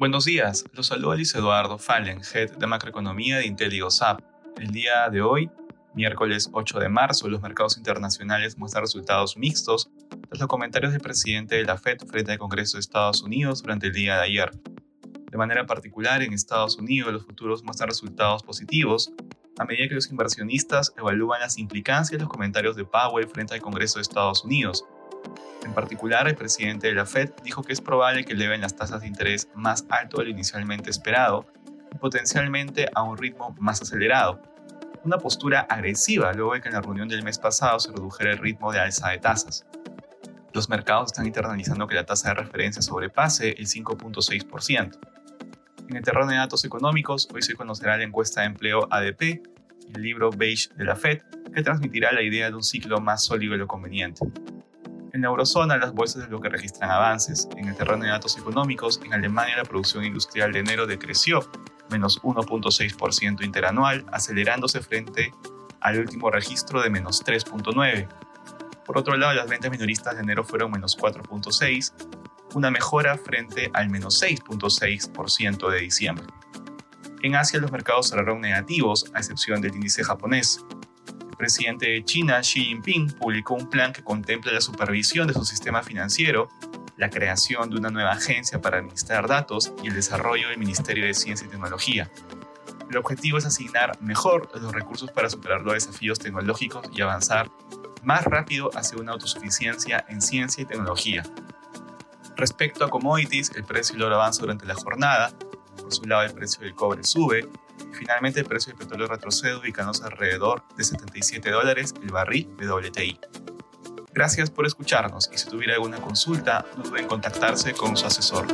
Buenos días, los saluda Luis Eduardo Fallen, Head de Macroeconomía de IntelliGoSap. El día de hoy, miércoles 8 de marzo, los mercados internacionales muestran resultados mixtos tras los comentarios del presidente de la Fed frente al Congreso de Estados Unidos durante el día de ayer. De manera particular, en Estados Unidos los futuros muestran resultados positivos a medida que los inversionistas evalúan las implicancias de los comentarios de Powell frente al Congreso de Estados Unidos, en particular, el presidente de la Fed dijo que es probable que eleven las tasas de interés más alto de lo inicialmente esperado y potencialmente a un ritmo más acelerado. Una postura agresiva luego de que en la reunión del mes pasado se redujera el ritmo de alza de tasas. Los mercados están internalizando que la tasa de referencia sobrepase el 5.6%. En el terreno de datos económicos, hoy se conocerá la encuesta de empleo ADP el libro Beige de la Fed, que transmitirá la idea de un ciclo más sólido de lo conveniente. En la eurozona, las bolsas de lo que registran avances. En el terreno de datos económicos, en Alemania la producción industrial de enero decreció menos 1.6% interanual, acelerándose frente al último registro de menos 3.9%. Por otro lado, las ventas minoristas de enero fueron menos 4.6%, una mejora frente al menos 6.6% de diciembre. En Asia los mercados cerraron negativos, a excepción del índice japonés, presidente de China, Xi Jinping, publicó un plan que contempla la supervisión de su sistema financiero, la creación de una nueva agencia para administrar datos y el desarrollo del Ministerio de Ciencia y Tecnología. El objetivo es asignar mejor los recursos para superar los desafíos tecnológicos y avanzar más rápido hacia una autosuficiencia en ciencia y tecnología. Respecto a commodities, el precio del oro avanza durante la jornada. Por su lado, el precio del cobre sube, Finalmente, el precio del petróleo retrocede ubicándose alrededor de 77 dólares el barril de WTI. Gracias por escucharnos y si tuviera alguna consulta, no duden en contactarse con su asesor.